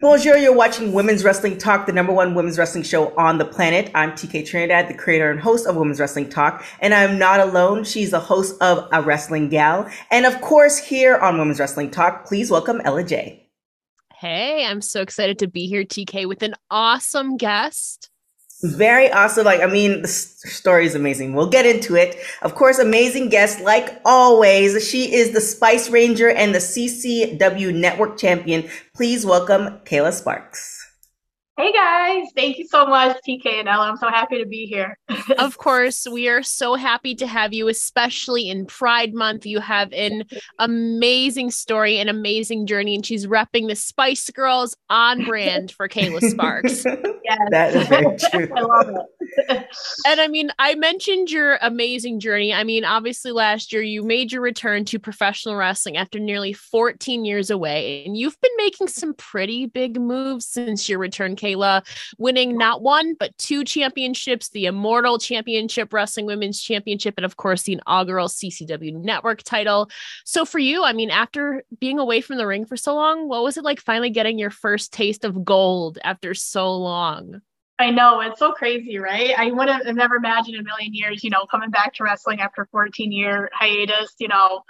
Bonjour, you're watching Women's Wrestling Talk, the number one women's wrestling show on the planet. I'm TK Trinidad, the creator and host of Women's Wrestling Talk, and I'm not alone. She's the host of A Wrestling Gal. And of course, here on Women's Wrestling Talk, please welcome Ella J. Hey, I'm so excited to be here, TK, with an awesome guest. Very awesome. Like, I mean, the story is amazing. We'll get into it. Of course, amazing guest, like always. She is the Spice Ranger and the CCW Network champion. Please welcome Kayla Sparks. Hey guys, thank you so much, TK and Ella. I'm so happy to be here. of course, we are so happy to have you, especially in Pride Month. You have an amazing story, an amazing journey, and she's repping the Spice Girls on brand for Kayla Sparks. yes. That is very true. I love it. and I mean, I mentioned your amazing journey. I mean, obviously, last year you made your return to professional wrestling after nearly 14 years away, and you've been making some pretty big moves since your return, Kayla. Kayla, winning not one, but two championships the Immortal Championship, Wrestling Women's Championship, and of course, the inaugural CCW Network title. So, for you, I mean, after being away from the ring for so long, what was it like finally getting your first taste of gold after so long? I know it's so crazy, right? I would have never imagined in a million years, you know, coming back to wrestling after 14 year hiatus, you know,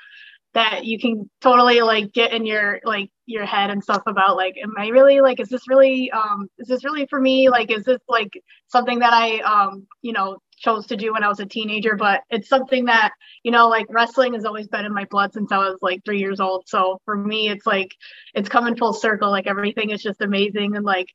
that you can totally like get in your like your head and stuff about like am i really like is this really um is this really for me? Like is this like something that i um you know chose to do when i was a teenager? But it's something that you know like wrestling has always been in my blood since i was like three years old. So for me it's like it's coming full circle. Like everything is just amazing. And like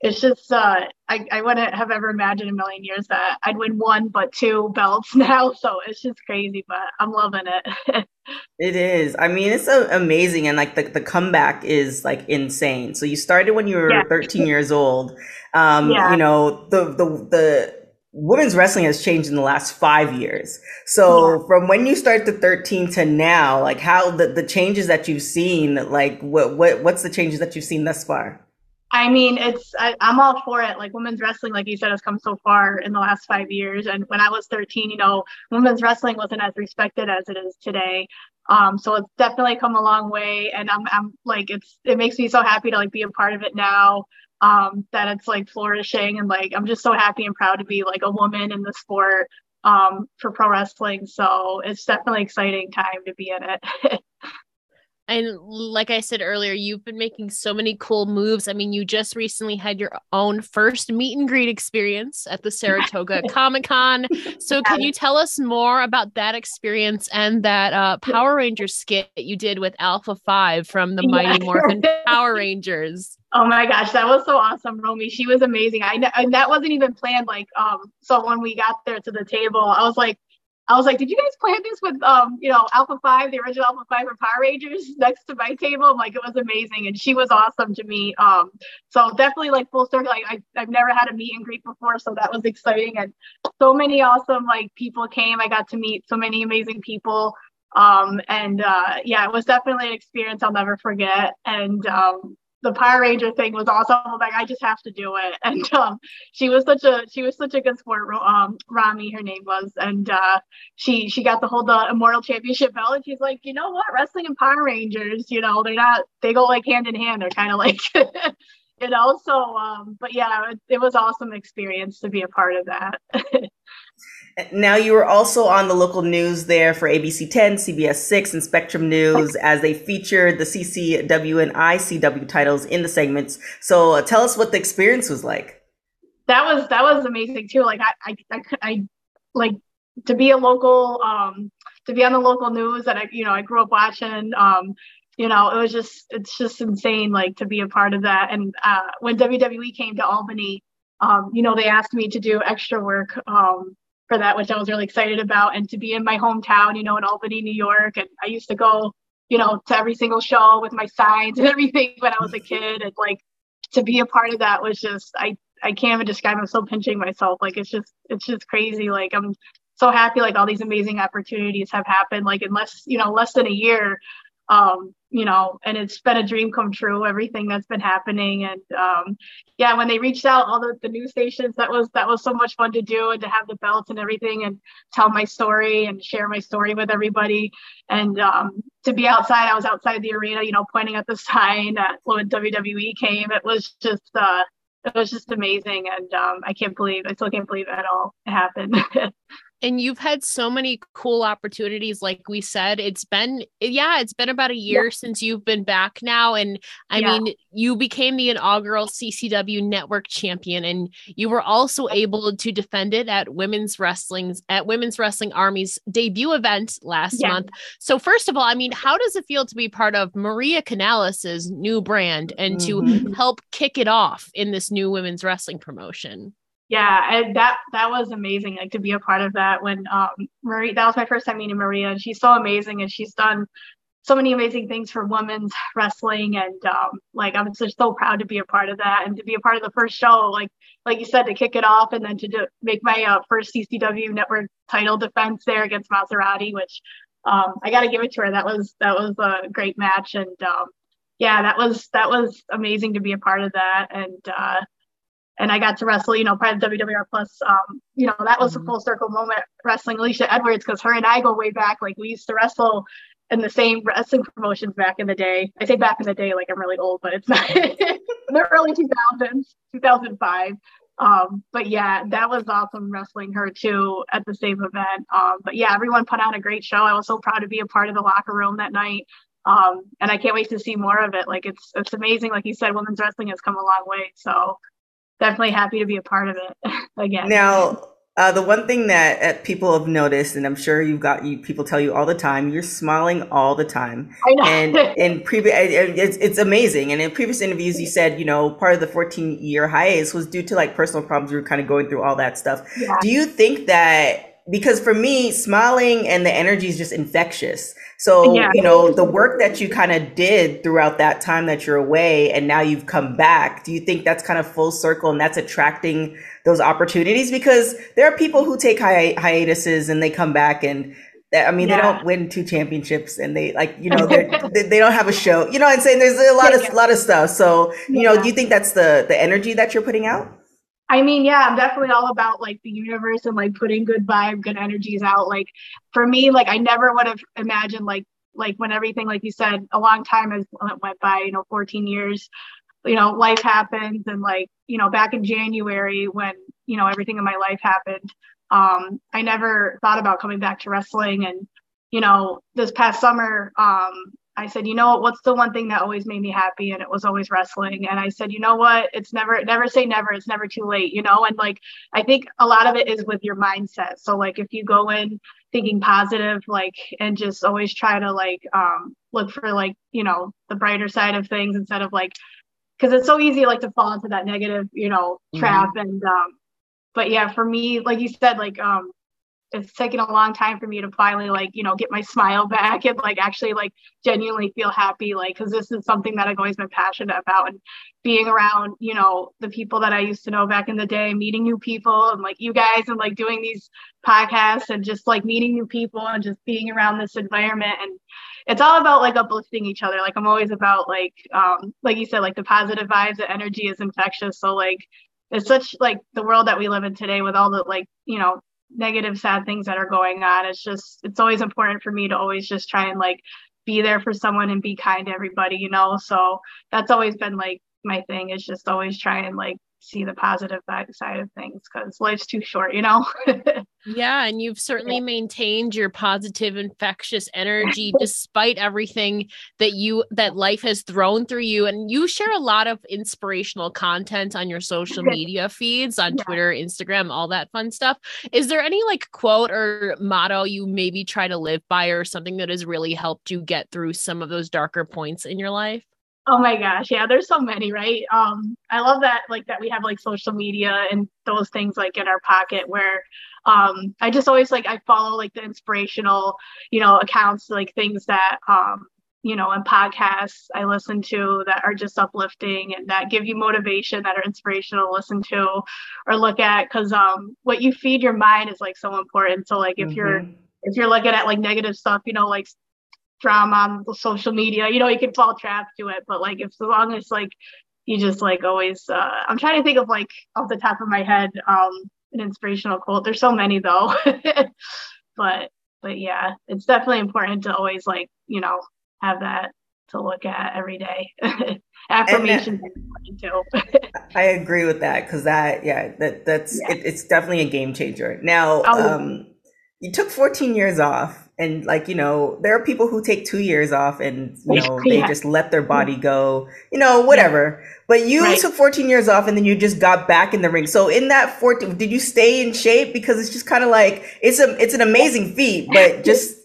it's just uh, I, I wouldn't have ever imagined a million years that I'd win one but two belts now. So it's just crazy, but I'm loving it. it is. I mean, it's uh, amazing, and like the the comeback is like insane. So you started when you were yeah. 13 years old. Um, yeah. You know the the the women's wrestling has changed in the last five years. So yeah. from when you start to 13 to now, like how the, the changes that you've seen, like what, what, what's the changes that you've seen thus far? I mean, it's I, am all for it. Like women's wrestling, like you said, has come so far in the last five years. And when I was 13, you know, women's wrestling wasn't as respected as it is today. Um, so it's definitely come a long way. And I'm I'm like it's it makes me so happy to like be a part of it now. Um, that it's like flourishing and like I'm just so happy and proud to be like a woman in the sport um for pro wrestling. So it's definitely exciting time to be in it. And like I said earlier, you've been making so many cool moves. I mean, you just recently had your own first meet and greet experience at the Saratoga Comic Con. So, can you tell us more about that experience and that uh, Power Ranger skit you did with Alpha 5 from the Mighty Morphin Power Rangers? Oh my gosh, that was so awesome, Romy. She was amazing. I and that wasn't even planned. Like, um, so when we got there to the table, I was like, I was like, did you guys plan this with, um, you know, Alpha 5, the original Alpha 5 for Power Rangers next to my table? I'm like, it was amazing. And she was awesome to me. Um, so definitely like full circle. Like I, I've never had a meet and greet before. So that was exciting. And so many awesome like people came. I got to meet so many amazing people. Um, and uh, yeah, it was definitely an experience I'll never forget. And um, the Power Ranger thing was awesome. I'm like, I just have to do it. And um, she was such a she was such a good sport. Um, Romy, her name was, and uh, she she got to hold the Immortal Championship belt. And she's like, you know what, wrestling and Power Rangers, you know, they're not they go like hand in hand. They're kind of like. you know so um but yeah it, it was awesome experience to be a part of that Now you were also on the local news there for ABC 10, CBS 6, and Spectrum News as they featured the CCW and ICW titles in the segments. So uh, tell us what the experience was like. That was that was amazing too. Like I I, I, I like to be a local um to be on the local news that I you know I grew up watching um you know it was just it's just insane like to be a part of that and uh when WWE came to Albany um you know they asked me to do extra work um for that, which I was really excited about, and to be in my hometown, you know, in Albany, New York. And I used to go, you know, to every single show with my signs and everything when I was a kid. And like to be a part of that was just I I can't even describe. I'm so pinching myself. Like it's just it's just crazy. Like I'm so happy. Like all these amazing opportunities have happened. Like in less you know less than a year. Um, you know, and it's been a dream come true, everything that's been happening. And um, yeah, when they reached out, all the, the news stations, that was that was so much fun to do and to have the belts and everything and tell my story and share my story with everybody. And um, to be outside, I was outside the arena, you know, pointing at the sign uh, when WWE came. It was just uh, it was just amazing. And um, I can't believe I still can't believe it all happened. and you've had so many cool opportunities like we said it's been yeah it's been about a year yeah. since you've been back now and i yeah. mean you became the inaugural ccw network champion and you were also able to defend it at women's wrestling's at women's wrestling army's debut event last yeah. month so first of all i mean how does it feel to be part of maria kanellis's new brand and mm-hmm. to help kick it off in this new women's wrestling promotion yeah and that that was amazing like to be a part of that when um marie that was my first time meeting maria and she's so amazing and she's done so many amazing things for women's wrestling and um like i'm just so proud to be a part of that and to be a part of the first show like like you said to kick it off and then to do, make my uh, first ccw network title defense there against maserati which um i got to give it to her. That was that was a great match and um yeah that was that was amazing to be a part of that and uh and I got to wrestle, you know, part of WWR Plus. Um, you know, that was mm-hmm. a full circle moment wrestling Alicia Edwards because her and I go way back. Like we used to wrestle in the same wrestling promotions back in the day. I say back in the day, like I'm really old, but it's not the early 2000s, 2005. Um, but yeah, that was awesome wrestling her too at the same event. Um, but yeah, everyone put on a great show. I was so proud to be a part of the locker room that night. Um, and I can't wait to see more of it. Like it's it's amazing. Like you said, women's wrestling has come a long way. So definitely happy to be a part of it again. Now, uh, the one thing that uh, people have noticed, and I'm sure you've got you people tell you all the time, you're smiling all the time. I know. And in previous, it's, it's amazing. And in previous interviews, you said you know part of the 14 year hiatus was due to like personal problems. You were kind of going through all that stuff. Yeah. Do you think that? Because for me, smiling and the energy is just infectious. So, yeah. you know, the work that you kind of did throughout that time that you're away and now you've come back, do you think that's kind of full circle and that's attracting those opportunities? Because there are people who take hi- hiatuses and they come back and I mean, yeah. they don't win two championships, and they like you know they they don't have a show. You know, what I'm saying there's a lot of yeah. lot of stuff. So you know, do you think that's the the energy that you're putting out? I mean, yeah, I'm definitely all about like the universe and like putting good vibe, good energies out. Like for me, like I never would have imagined like like when everything, like you said, a long time has went by, you know, 14 years, you know, life happens and like, you know, back in January when, you know, everything in my life happened, um, I never thought about coming back to wrestling. And, you know, this past summer, um, I said, you know what, what's the one thing that always made me happy? And it was always wrestling. And I said, you know what, it's never, never say never. It's never too late, you know? And like, I think a lot of it is with your mindset. So like, if you go in thinking positive, like, and just always try to like, um, look for like, you know, the brighter side of things instead of like, cause it's so easy like to fall into that negative, you know, trap. Mm-hmm. And, um, but yeah, for me, like you said, like, um, it's taken a long time for me to finally like you know get my smile back and like actually like genuinely feel happy like because this is something that i've always been passionate about and being around you know the people that i used to know back in the day meeting new people and like you guys and like doing these podcasts and just like meeting new people and just being around this environment and it's all about like uplifting each other like i'm always about like um like you said like the positive vibes the energy is infectious so like it's such like the world that we live in today with all the like you know negative sad things that are going on it's just it's always important for me to always just try and like be there for someone and be kind to everybody you know so that's always been like my thing is just always try and like see the positive side of things because life's too short, you know? yeah. And you've certainly maintained your positive, infectious energy despite everything that you, that life has thrown through you. And you share a lot of inspirational content on your social media feeds on yeah. Twitter, Instagram, all that fun stuff. Is there any like quote or motto you maybe try to live by or something that has really helped you get through some of those darker points in your life? Oh my gosh, yeah, there's so many, right? Um, I love that like that we have like social media and those things like in our pocket where um I just always like I follow like the inspirational, you know, accounts like things that um you know, and podcasts I listen to that are just uplifting and that give you motivation that are inspirational to listen to or look at because um what you feed your mind is like so important. So like if mm-hmm. you're if you're looking at like negative stuff, you know, like drama on social media. You know, you can fall trap to it, but like if as long as like you just like always uh I'm trying to think of like off the top of my head, um an inspirational quote. There's so many though. but but yeah, it's definitely important to always like, you know, have that to look at every day. Affirmation too. I agree with that because that, yeah, that that's yeah. It, it's definitely a game changer. Now, oh. um, you took 14 years off, and like you know, there are people who take two years off, and you know, yeah. they just let their body mm-hmm. go, you know, whatever. Yeah. But you right. took 14 years off, and then you just got back in the ring. So in that 14, did you stay in shape? Because it's just kind of like it's a it's an amazing feat, but just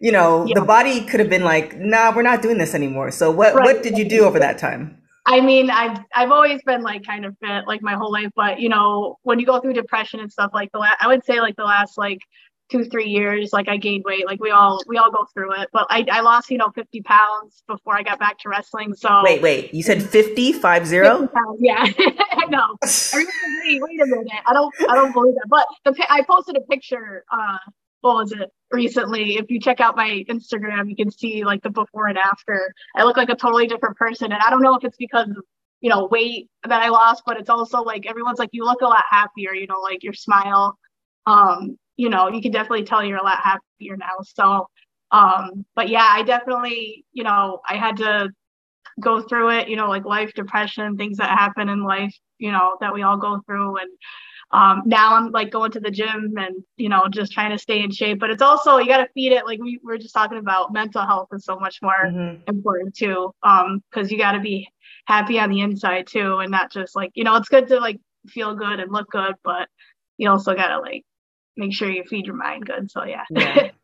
you know, yeah. the body could have been like, nah, we're not doing this anymore. So what right. what did you do over that time? I mean, I've I've always been like kind of fit like my whole life, but you know, when you go through depression and stuff like the last, I would say like the last like two three years, like I gained weight. Like we all we all go through it, but I I lost you know fifty pounds before I got back to wrestling. So wait wait, you said 50, five zero? 50 yeah, I know. wait, wait a minute, I don't I don't believe that. But the I posted a picture. uh what was it recently if you check out my instagram you can see like the before and after i look like a totally different person and i don't know if it's because of you know weight that i lost but it's also like everyone's like you look a lot happier you know like your smile um you know you can definitely tell you're a lot happier now so um but yeah i definitely you know i had to go through it you know like life depression things that happen in life you know that we all go through and um, now I'm like going to the gym and you know just trying to stay in shape. But it's also you got to feed it. Like we were just talking about, mental health is so much more mm-hmm. important too. Um, because you got to be happy on the inside too, and not just like you know it's good to like feel good and look good, but you also got to like make sure you feed your mind good. So yeah. yeah.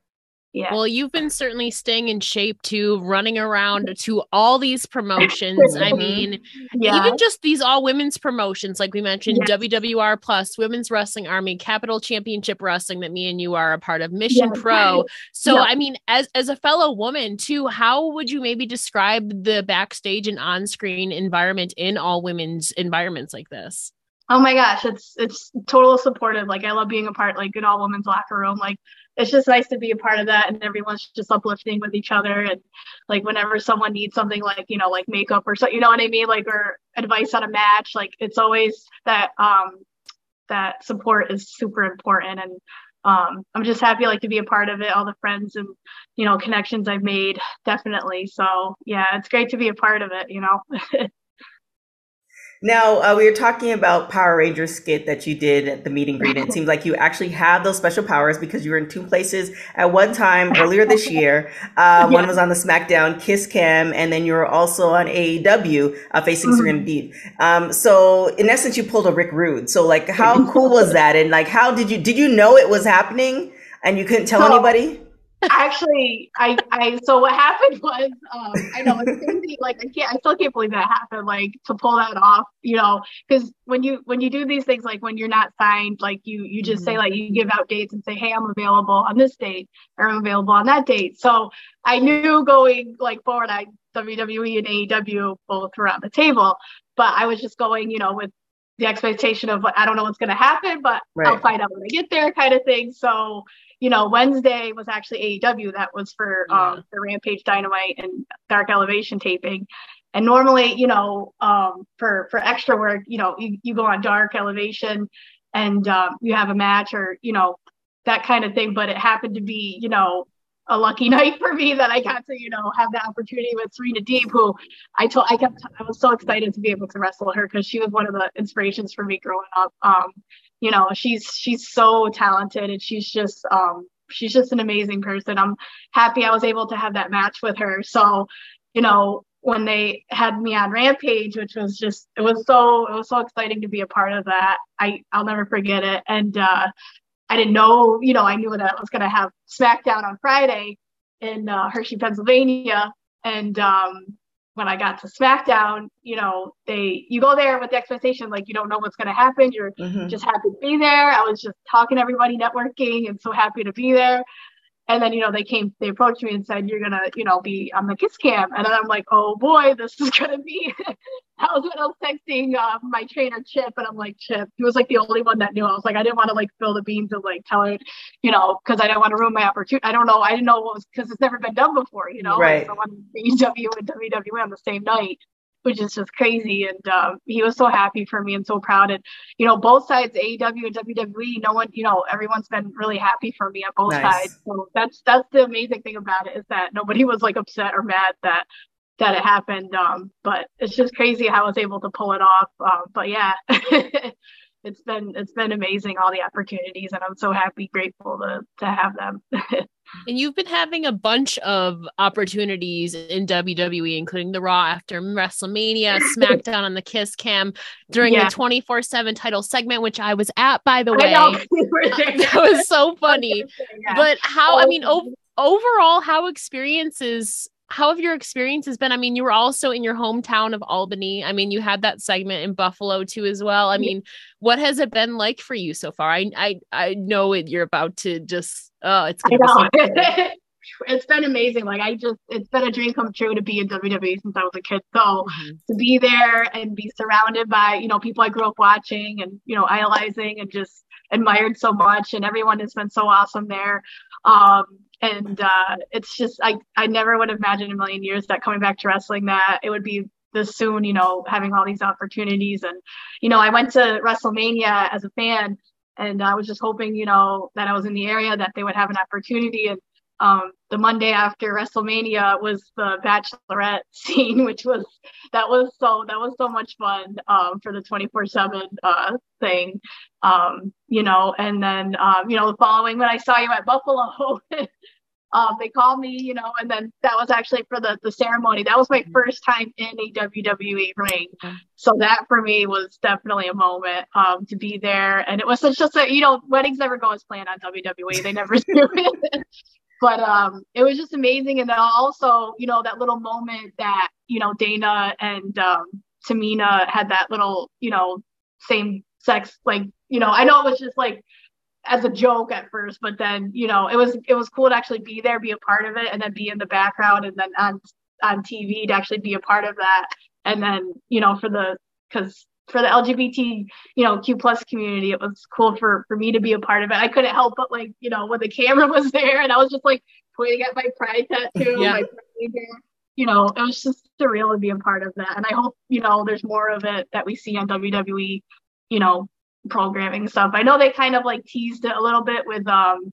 Yeah. Well, you've been certainly staying in shape too, running around to all these promotions. I mean, yeah. even just these all women's promotions, like we mentioned, yes. WWR Plus, Women's Wrestling Army, Capital Championship Wrestling that me and you are a part of, Mission yes. Pro. So, I mean, as as a fellow woman too, how would you maybe describe the backstage and on screen environment in all women's environments like this? Oh my gosh, it's it's total supportive. Like I love being a part, like in all women's locker room. Like it's just nice to be a part of that and everyone's just uplifting with each other and like whenever someone needs something like you know like makeup or so you know what i mean like or advice on a match like it's always that um that support is super important and um i'm just happy like to be a part of it all the friends and you know connections i've made definitely so yeah it's great to be a part of it you know Now, uh, we were talking about Power Ranger skit that you did at the meet and greet. it seems like you actually have those special powers because you were in two places at one time earlier this year. Uh, yeah. One was on the SmackDown Kiss Cam, and then you were also on AEW uh, facing mm-hmm. Serena. Um, so, in essence, you pulled a Rick Rude. So, like, how cool was that? And like, how did you did you know it was happening and you couldn't tell so, anybody? Actually i i so what happened was um i know it's crazy like i can't i still can't believe that happened like to pull that off you know because when you when you do these things like when you're not signed like you you just mm-hmm. say like you give out dates and say hey i'm available on this date or i'm available on that date so i knew going like forward i wwe and aew both were on the table but i was just going you know with the expectation of like, I don't know what's going to happen, but right. I'll find out when I get there, kind of thing. So you know, Wednesday was actually AEW. That was for yeah. um, the Rampage Dynamite and Dark Elevation taping. And normally, you know, um, for for extra work, you know, you, you go on Dark Elevation and um, you have a match or you know that kind of thing. But it happened to be, you know, a lucky night for me that I got to, you know, have the opportunity with Serena Deeb, who I told I kept I was so excited to be able to wrestle her because she was one of the inspirations for me growing up. Um, you know she's she's so talented and she's just um she's just an amazing person. I'm happy i was able to have that match with her. So you know when they had me on rampage which was just it was so it was so exciting to be a part of that. I i'll never forget it. And uh i didn't know you know i knew that i was going to have smackdown on friday in uh, hershey pennsylvania. And um when I got to SmackDown, you know, they you go there with the expectation like you don't know what's going to happen. You're mm-hmm. just happy to be there. I was just talking to everybody, networking, and so happy to be there. And then, you know, they came, they approached me and said, You're gonna, you know, be on the kiss cam. And then I'm like, Oh boy, this is gonna be that was when I was texting uh, my trainer Chip, and I'm like, Chip, he was like the only one that knew. I was like, I didn't want to like fill the beans and like tell her, you know, because I didn't want to ruin my opportunity. I don't know, I didn't know what was because it's never been done before, you know, right? Like, someone AEW and WWE on the same night which is just crazy. And um, he was so happy for me and so proud. And you know, both sides, AEW and WWE, no one, you know, everyone's been really happy for me on both nice. sides. So that's that's the amazing thing about it is that nobody was like upset or mad that that it happened. Um, but it's just crazy how I was able to pull it off. Um, but yeah. it's been it's been amazing all the opportunities and i'm so happy grateful to to have them. And you've been having a bunch of opportunities in wwe including the raw after wrestlemania smackdown on the kiss cam during yeah. the 24-7 title segment which i was at by the way. that was so funny. Yeah. but how i mean oh. o- overall how experiences how have your experiences been? I mean, you were also in your hometown of Albany. I mean, you had that segment in Buffalo too as well. I mean, what has it been like for you so far? I I I know it. You're about to just oh, it's gonna be so it's been amazing. Like I just, it's been a dream come true to be in WWE since I was a kid. So mm-hmm. to be there and be surrounded by, you know, people I grew up watching and, you know, idolizing and just admired so much and everyone has been so awesome there. Um, and uh, it's just I I never would have imagined in a million years that coming back to wrestling that it would be this soon. You know, having all these opportunities, and you know, I went to WrestleMania as a fan, and I was just hoping, you know, that I was in the area that they would have an opportunity. And um, the Monday after WrestleMania was the Bachelorette scene, which was that was so that was so much fun um, for the 24/7 uh, thing, um, you know. And then um, you know, the following when I saw you at Buffalo. Um, they called me, you know, and then that was actually for the the ceremony. That was my mm-hmm. first time in a WWE ring, so that for me was definitely a moment um, to be there. And it was such just a, you know, weddings never go as planned on WWE. They never do it. But um, it was just amazing. And then also, you know, that little moment that you know Dana and um, Tamina had that little, you know, same sex like, you know, I know it was just like as a joke at first, but then you know it was it was cool to actually be there, be a part of it, and then be in the background, and then on on TV to actually be a part of that, and then you know for the because for the LGBT you know Q plus community, it was cool for for me to be a part of it. I couldn't help but like you know when the camera was there, and I was just like pointing at my pride tattoo, yeah. my pride you know, it was just surreal to be a part of that. And I hope, you know, there's more of it that we see on WWE, you know, programming stuff. I know they kind of like teased it a little bit with um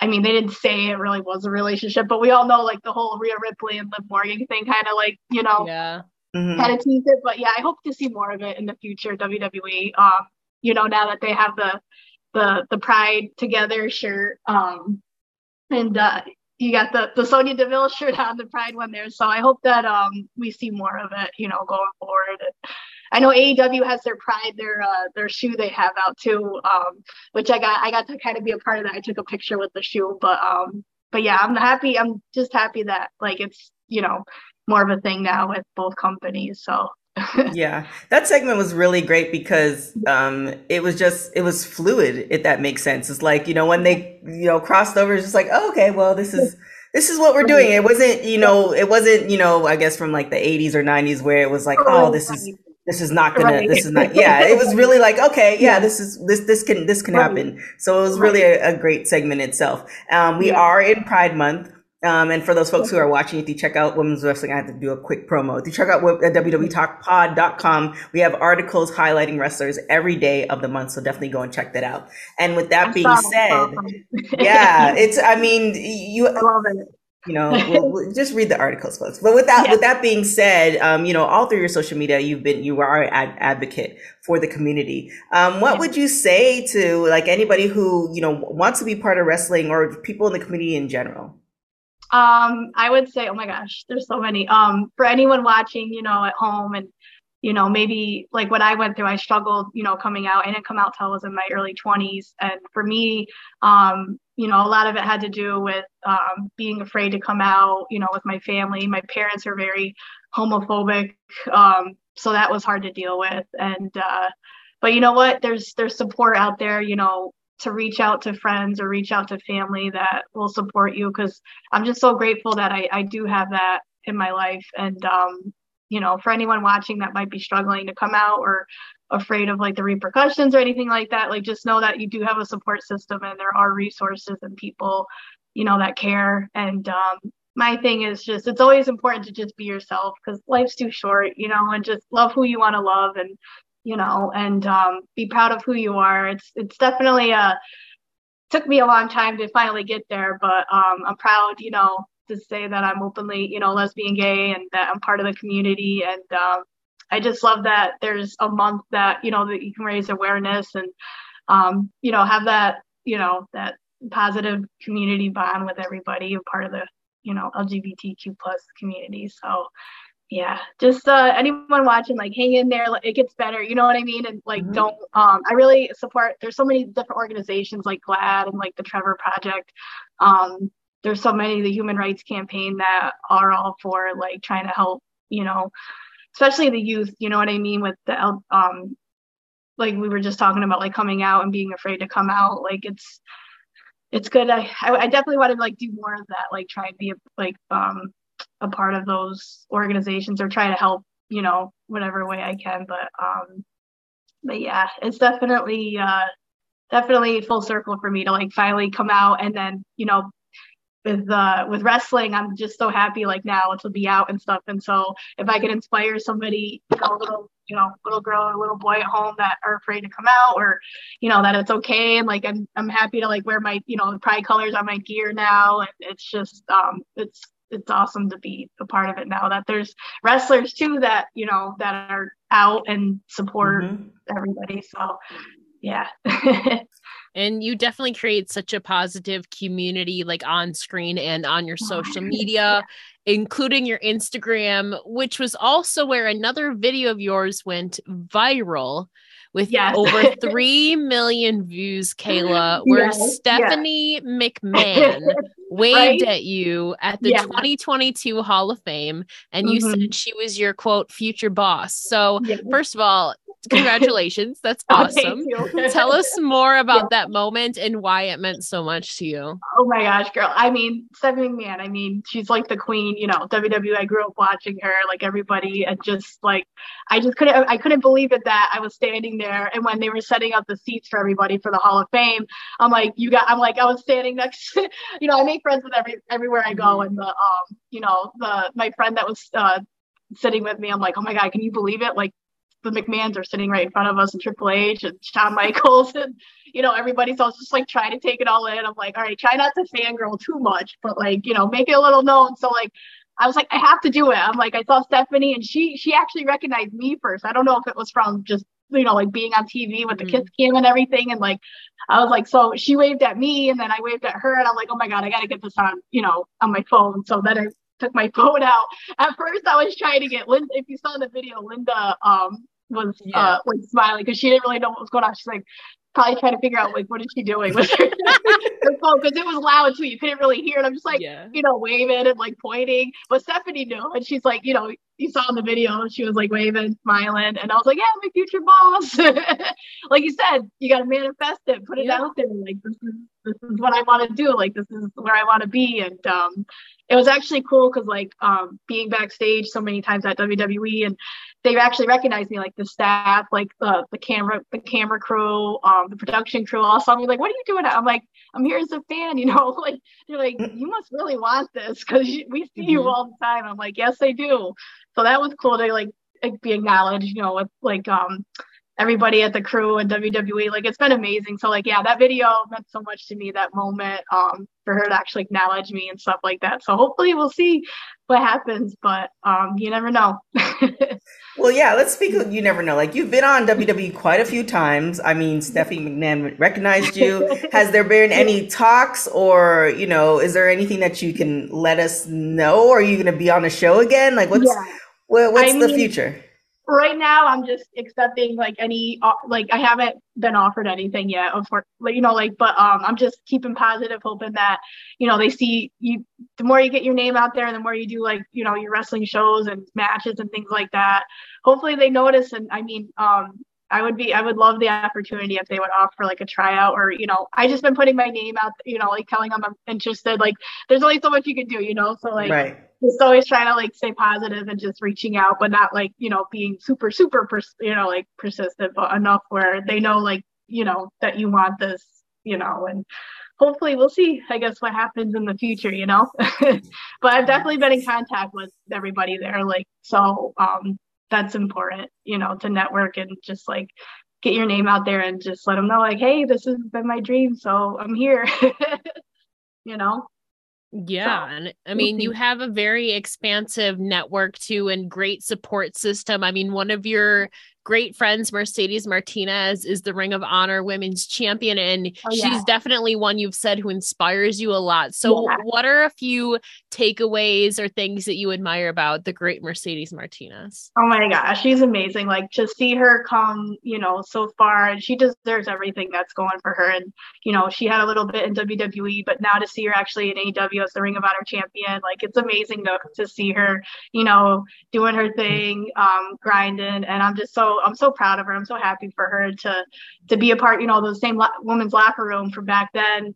I mean they didn't say it really was a relationship, but we all know like the whole Rhea Ripley and Liv Morgan thing kind of like, you know, yeah. Mm-hmm. kind of teased it. But yeah, I hope to see more of it in the future, WWE. Um, you know, now that they have the the the Pride Together shirt. Um and uh you got the the Sonya Deville shirt on the Pride one there. So I hope that um we see more of it, you know, going forward. And, I know AEW has their Pride, their uh, their shoe they have out too, um, which I got I got to kind of be a part of that. I took a picture with the shoe, but um, but yeah, I'm happy. I'm just happy that like it's you know more of a thing now with both companies. So yeah, that segment was really great because um, it was just it was fluid. If that makes sense, it's like you know when they you know crossed over, it's just like oh, okay, well this is this is what we're doing. It wasn't you know it wasn't you know I guess from like the 80s or 90s where it was like oh this is this is not gonna right. this is not yeah it was really like okay yeah, yeah, this is this this can this can right. happen so it was really a, a, great segment itself um, we yeah. are in pride month um, and for those folks who are watching, if you check out Women's Wrestling, I have to do a quick promo. If you check out www.talkpod.com, we have articles highlighting wrestlers every day of the month. So definitely go and check that out. And with that being said, yeah, it's, I mean, you, I love it you know we'll, we'll just read the articles folks but with that yeah. with that being said um, you know all through your social media you've been you are an ad- advocate for the community um, what yeah. would you say to like anybody who you know wants to be part of wrestling or people in the community in general um i would say oh my gosh there's so many um for anyone watching you know at home and you know, maybe like what I went through, I struggled, you know, coming out. I didn't come out till I was in my early 20s. And for me, um, you know, a lot of it had to do with um, being afraid to come out, you know, with my family. My parents are very homophobic. Um, so that was hard to deal with. And, uh, but you know what? There's, there's support out there, you know, to reach out to friends or reach out to family that will support you because I'm just so grateful that I, I do have that in my life. And, um, you know, for anyone watching that might be struggling to come out or afraid of like the repercussions or anything like that, like just know that you do have a support system and there are resources and people, you know, that care. And um, my thing is just, it's always important to just be yourself because life's too short, you know, and just love who you want to love and you know, and um, be proud of who you are. It's it's definitely a took me a long time to finally get there, but um, I'm proud, you know, to say that I'm openly, you know, lesbian, gay, and that I'm part of the community. And um, I just love that there's a month that you know that you can raise awareness and um, you know have that you know that positive community bond with everybody, part of the you know LGBTQ plus community. So yeah just uh anyone watching like hang in there like, it gets better you know what i mean? And like mm-hmm. don't um i really support there's so many different organizations like GLAAD and like the trevor project. Um there's so many the human rights campaign that are all for like trying to help you know especially the youth you know what i mean with the um like we were just talking about like coming out and being afraid to come out like it's it's good. I i definitely want to like do more of that like try and be like um a part of those organizations or try to help, you know, whatever way I can. But um, but yeah, it's definitely uh, definitely full circle for me to like finally come out and then you know with uh with wrestling i'm just so happy like now to be out and stuff and so if i can inspire somebody you know little you know little girl or little boy at home that are afraid to come out or you know that it's okay and like i'm i'm happy to like wear my you know the pride colors on my gear now and it's just um it's it's awesome to be a part of it now that there's wrestlers too that you know that are out and support mm-hmm. everybody so yeah and you definitely create such a positive community like on screen and on your social media yeah. including your instagram which was also where another video of yours went viral with yes. over 3 million views, Kayla, where yes. Stephanie yes. McMahon waved right? at you at the 2022 Hall of Fame and you mm-hmm. said she was your quote future boss. So, first of all, congratulations. That's oh, awesome. Oh, Tell us more about yeah. that moment and why it meant so much to you. Oh my gosh, girl. I mean, Stephanie McMahon, I mean, she's like the queen, you know, WWE. I grew up watching her, like everybody, and just like I just couldn't I couldn't believe it that I was standing there and when they were setting up the seats for everybody for the Hall of Fame, I'm like, you got I'm like, I was standing next to, you know, I make friends with every everywhere I go. And the um, you know, the my friend that was uh sitting with me, I'm like, oh my God, can you believe it? Like the McMahons are sitting right in front of us and Triple H and Shawn Michaels and you know everybody. So I was just like trying to take it all in. I'm like, all right, try not to fangirl too much, but like you know make it a little known. So like I was like, I have to do it. I'm like, I saw Stephanie and she she actually recognized me first. I don't know if it was from just you know like being on TV with the mm-hmm. kiss cam and everything. And like I was like, so she waved at me and then I waved at her and I'm like, oh my god, I got to get this on you know on my phone. So then I took my phone out. At first, I was trying to get Linda. If you saw the video, Linda um was yeah. uh like smiling because she didn't really know what was going on. She's like probably trying to figure out like what is she doing with her, phone because it was loud too. You couldn't really hear it. I'm just like yeah. you know waving and like pointing. But Stephanie knew, and she's like you know you saw in the video she was like waving, smiling, and I was like yeah, my future boss. like you said, you got to manifest it, put it yeah. out there. Like this is this is what I want to do. Like this is where I want to be, and um it was actually cool because like um being backstage so many times at WWE and they actually recognized me like the staff like the the camera the camera crew um the production crew all saw me like what are you doing I'm like I'm here as a fan you know like they're like mm. you must really want this because we see mm-hmm. you all the time I'm like yes I do so that was cool to like be acknowledged you know with like um everybody at the crew and WWE. Like it's been amazing. So like yeah, that video meant so much to me that moment um for her to actually acknowledge me and stuff like that. So hopefully we'll see what happens, but um you never know. well, yeah, let's speak you never know. Like you've been on WWE quite a few times. I mean, Stephanie McMahon recognized you. Has there been any talks or, you know, is there anything that you can let us know? Are you going to be on a show again? Like what's yeah. what, what's I the mean, future? Right now i'm just accepting like any uh, like i haven't been offered anything yet for you know like but um i'm just keeping positive hoping that you know they see you the more you get your name out there and the more you do like you know your wrestling shows and matches and things like that hopefully they notice and i mean um I would be I would love the opportunity if they would offer like a tryout or you know I just been putting my name out you know like telling them I'm interested like there's only so much you can do you know so like right. just always trying to like stay positive and just reaching out but not like you know being super super pers- you know like persistent but enough where they know like you know that you want this you know and hopefully we'll see i guess what happens in the future you know but i've definitely been in contact with everybody there like so um that's important you know to network and just like get your name out there and just let them know like hey this has been my dream so i'm here you know yeah. So, and I mean, you have a very expansive network too and great support system. I mean, one of your great friends, Mercedes Martinez, is the Ring of Honor Women's Champion, and oh, yeah. she's definitely one you've said who inspires you a lot. So, yeah. what are a few takeaways or things that you admire about the great Mercedes Martinez? Oh my gosh, she's amazing. Like to see her come, you know, so far, and she deserves everything that's going for her. And you know, she had a little bit in WWE, but now to see her actually in AEW as the Ring of Honor champion, like it's amazing to to see her, you know, doing her thing, um, grinding, and I'm just so I'm so proud of her. I'm so happy for her to to be a part, you know, the same lo- women's locker room from back then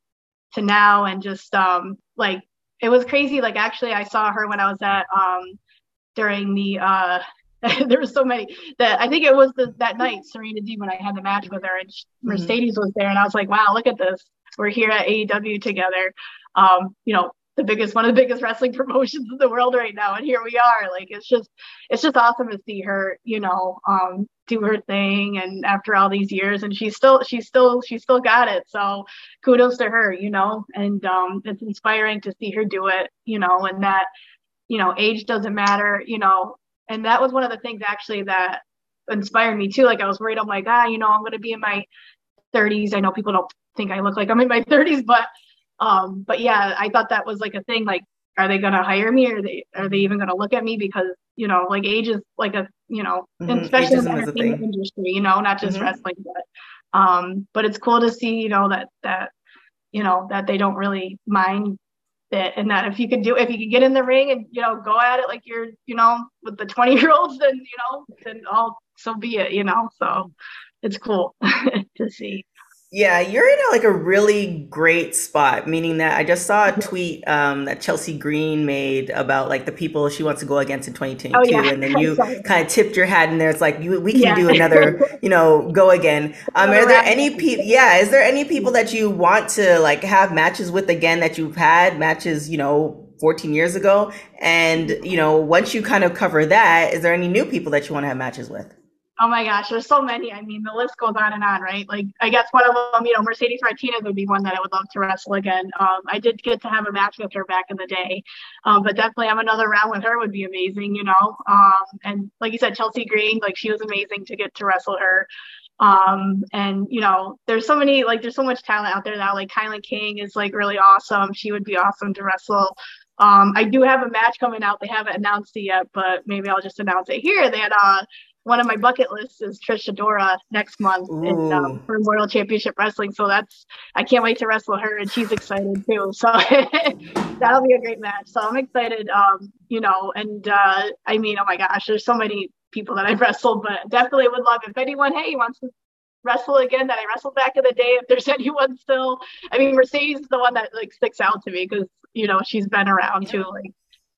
to now, and just um like it was crazy. Like actually, I saw her when I was at um during the uh there was so many that I think it was the, that night Serena D when I had the match with her and she, mm-hmm. Mercedes was there and I was like, wow, look at this. We're here at AEW together. Um, you know, the biggest one of the biggest wrestling promotions in the world right now. And here we are. Like it's just it's just awesome to see her you know um do her thing and after all these years and she's still she's still she's still got it. So kudos to her you know and um it's inspiring to see her do it you know and that you know age doesn't matter you know. And that was one of the things actually that inspired me too. Like i was worried i'm like ah you know i'm going to be in my 30s i know people don't think i look like i'm in my 30s but um, but yeah, I thought that was like a thing. Like, are they going to hire me, or are they are they even going to look at me? Because you know, like age is like a you know, mm-hmm. especially in the entertainment industry, you know, not just mm-hmm. wrestling, but um, but it's cool to see, you know, that that you know that they don't really mind it and that if you could do if you could get in the ring and you know go at it like you're you know with the 20 year olds then you know then all so be it you know so it's cool to see yeah, you're in a, like a really great spot. Meaning that I just saw a tweet um, that Chelsea Green made about like the people she wants to go against in 2022, oh, yeah. and then you kind of tipped your hat in there. It's like you, we can yeah. do another, you know, go again. Um, are there any people? Yeah, is there any people that you want to like have matches with again that you've had matches, you know, 14 years ago? And you know, once you kind of cover that, is there any new people that you want to have matches with? Oh my gosh, there's so many. I mean, the list goes on and on, right? Like, I guess one of them, you know, Mercedes Martinez would be one that I would love to wrestle again. Um, I did get to have a match with her back in the day, um, but definitely have another round with her would be amazing, you know. Um, and like you said, Chelsea Green, like she was amazing to get to wrestle her. Um, and you know, there's so many, like, there's so much talent out there now. Like, Kylan King is like really awesome. She would be awesome to wrestle. Um, I do have a match coming out. They haven't announced it yet, but maybe I'll just announce it here. They had uh, one of my bucket lists is Trish Adora next month Ooh. in um, for World Championship Wrestling. So that's I can't wait to wrestle her, and she's excited too. So that'll be a great match. So I'm excited. Um, you know, and uh, I mean, oh my gosh, there's so many people that I've wrestled, but definitely would love if anyone, hey, wants to wrestle again that I wrestled back in the day. If there's anyone still, I mean, Mercedes is the one that like sticks out to me because you know she's been around yeah. too, like.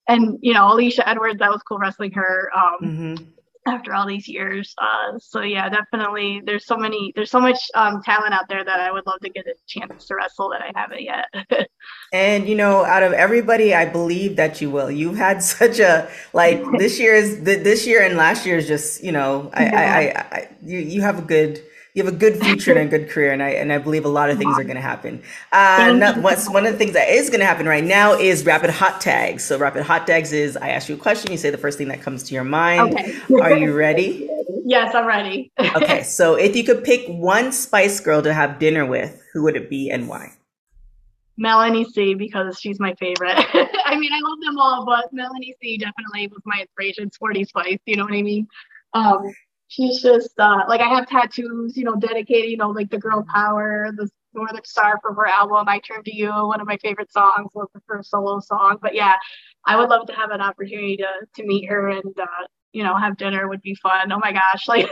And you know, Alicia Edwards, that was cool wrestling her. Um, mm-hmm after all these years. Uh, so yeah, definitely. There's so many. There's so much um, talent out there that I would love to get a chance to wrestle that I haven't yet. and you know, out of everybody, I believe that you will. You've had such a like this year is this year and last year is just you know I, yeah. I, I, I you you have a good you have a good future and a good career, and I and I believe a lot of things are going to happen. Uh, what's one of the things that is going to happen right now is rapid hot tags. So rapid hot tags is I ask you a question, you say the first thing that comes to your mind. Okay. Are you ready? Yes, I'm ready. okay, so if you could pick one Spice Girl to have dinner with, who would it be and why? Melanie C because she's my favorite. I mean, I love them all, but Melanie C definitely was my inspiration. Sporty Spice, you know what I mean? Um, she's just uh, like I have tattoos, you know, dedicated, you know, like the girl power, the Northern Star from her album, I Turn to You, one of my favorite songs, was the first solo song. But yeah, I would love to have an opportunity to to meet her and uh, you know, have dinner would be fun. Oh my gosh, like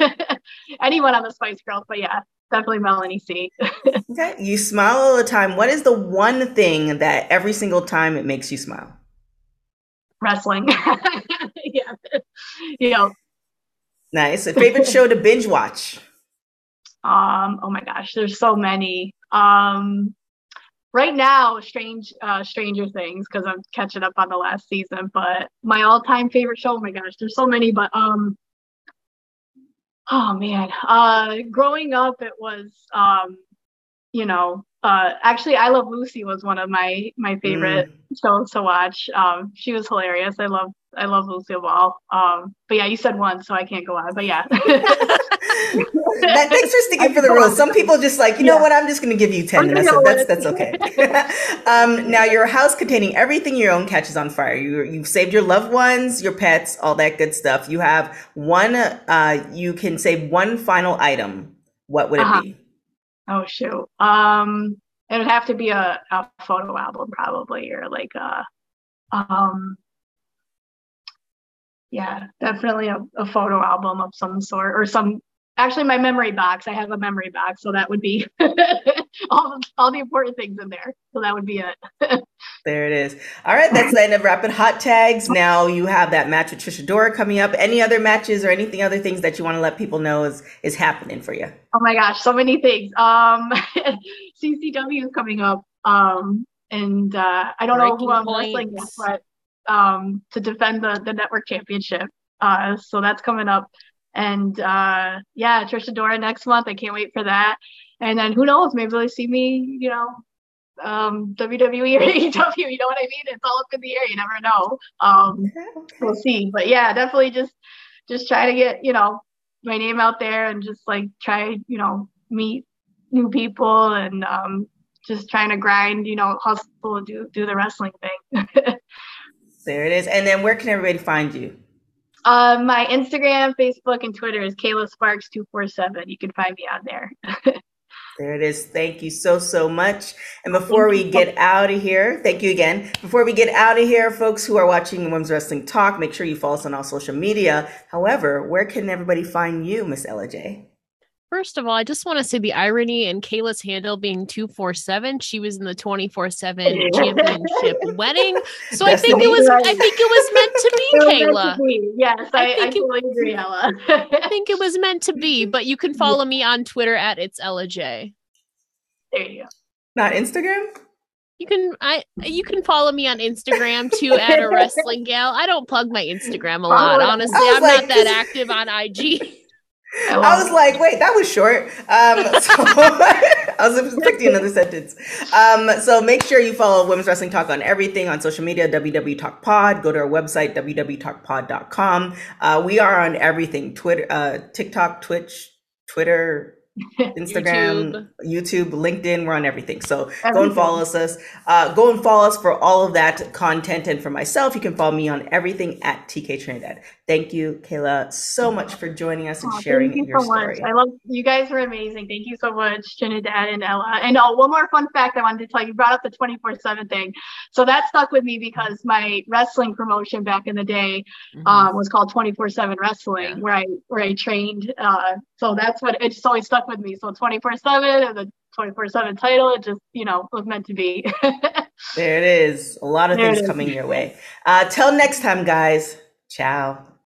anyone on the Spice Girls, but yeah, definitely Melanie C. okay, you smile all the time. What is the one thing that every single time it makes you smile? Wrestling. yeah, you know. Nice. A favorite show to binge watch? Um. Oh my gosh, there's so many. Um right now strange uh stranger things because i'm catching up on the last season but my all-time favorite show oh my gosh there's so many but um oh man uh growing up it was um you know uh actually i love lucy was one of my my favorite mm. shows to watch um she was hilarious i love I love Lucille Ball. Um, but yeah, you said one, so I can't go on. But yeah. that, thanks for sticking for the rules. Some people just like, you yeah. know what, I'm just going to give you 10 minutes. That's, that's okay. um, now, your house containing everything you own catches on fire. You, you've saved your loved ones, your pets, all that good stuff. You have one, uh, you can save one final item. What would uh-huh. it be? Oh, shoot. Um, it would have to be a, a photo album, probably, or like a, um, yeah, definitely a, a photo album of some sort or some actually my memory box. I have a memory box, so that would be all all the important things in there. So that would be it. there it is. All right, that's the end of rapid hot tags. Now you have that match with Trisha Dora coming up. Any other matches or anything other things that you want to let people know is is happening for you? Oh my gosh, so many things. Um CCW is coming up. Um and uh I don't Breaking know who I'm wrestling with, but um, to defend the the network championship. Uh, so that's coming up, and uh, yeah, Trisha Dora next month. I can't wait for that. And then who knows? Maybe they'll see me, you know, um, WWE or AEW. You know what I mean? It's all up in the air. You never know. Um, we'll see. But yeah, definitely just just try to get you know my name out there and just like try you know meet new people and um, just trying to grind, you know, hustle do do the wrestling thing. There it is. And then where can everybody find you? Uh, my Instagram, Facebook, and Twitter is Kayla Sparks two four seven. You can find me on there. there it is. Thank you so so much. And before we get out of here, thank you again. Before we get out of here, folks who are watching Women's Wrestling Talk, make sure you follow us on all social media. However, where can everybody find you, Miss Ella J? First of all, I just want to say the irony in Kayla's handle being 247. She was in the 24 7 championship wedding. So I think it was I think it was meant to be, Kayla. To be. Yes, I, I, think I totally it, agree, Ella. I think it was meant to be, but you can follow me on Twitter at it's Ella J. There you go. Not Instagram? You can I you can follow me on Instagram too at a wrestling gal. I don't plug my Instagram a oh, lot, honestly. I'm like, not that active on IG. I was like, wait, that was short. Um, so I was expecting another sentence. Um, so make sure you follow Women's Wrestling Talk on everything on social media, WW Talk Pod. Go to our website, www.talkpod.com. Uh, we are on everything Twitter, uh, TikTok, Twitch, Twitter, Instagram, YouTube. YouTube. LinkedIn. We're on everything. So everything. go and follow us. Uh, go and follow us for all of that content. And for myself, you can follow me on everything at TK Trinidad. Thank you, Kayla, so much for joining us and oh, sharing you your so story. Much. I love you guys were amazing. Thank you so much, Trinidad and Ella. And oh, one more fun fact I wanted to tell you. You brought up the 24/7 thing. So that stuck with me because my wrestling promotion back in the day mm-hmm. um, was called 24/7 Wrestling, yeah. where I where I trained. Uh, so that's what it just always stuck with me. So 24/7 and the 24/7 title, it just you know was meant to be. there it is. A lot of there things coming your way. Uh, till next time, guys. Ciao.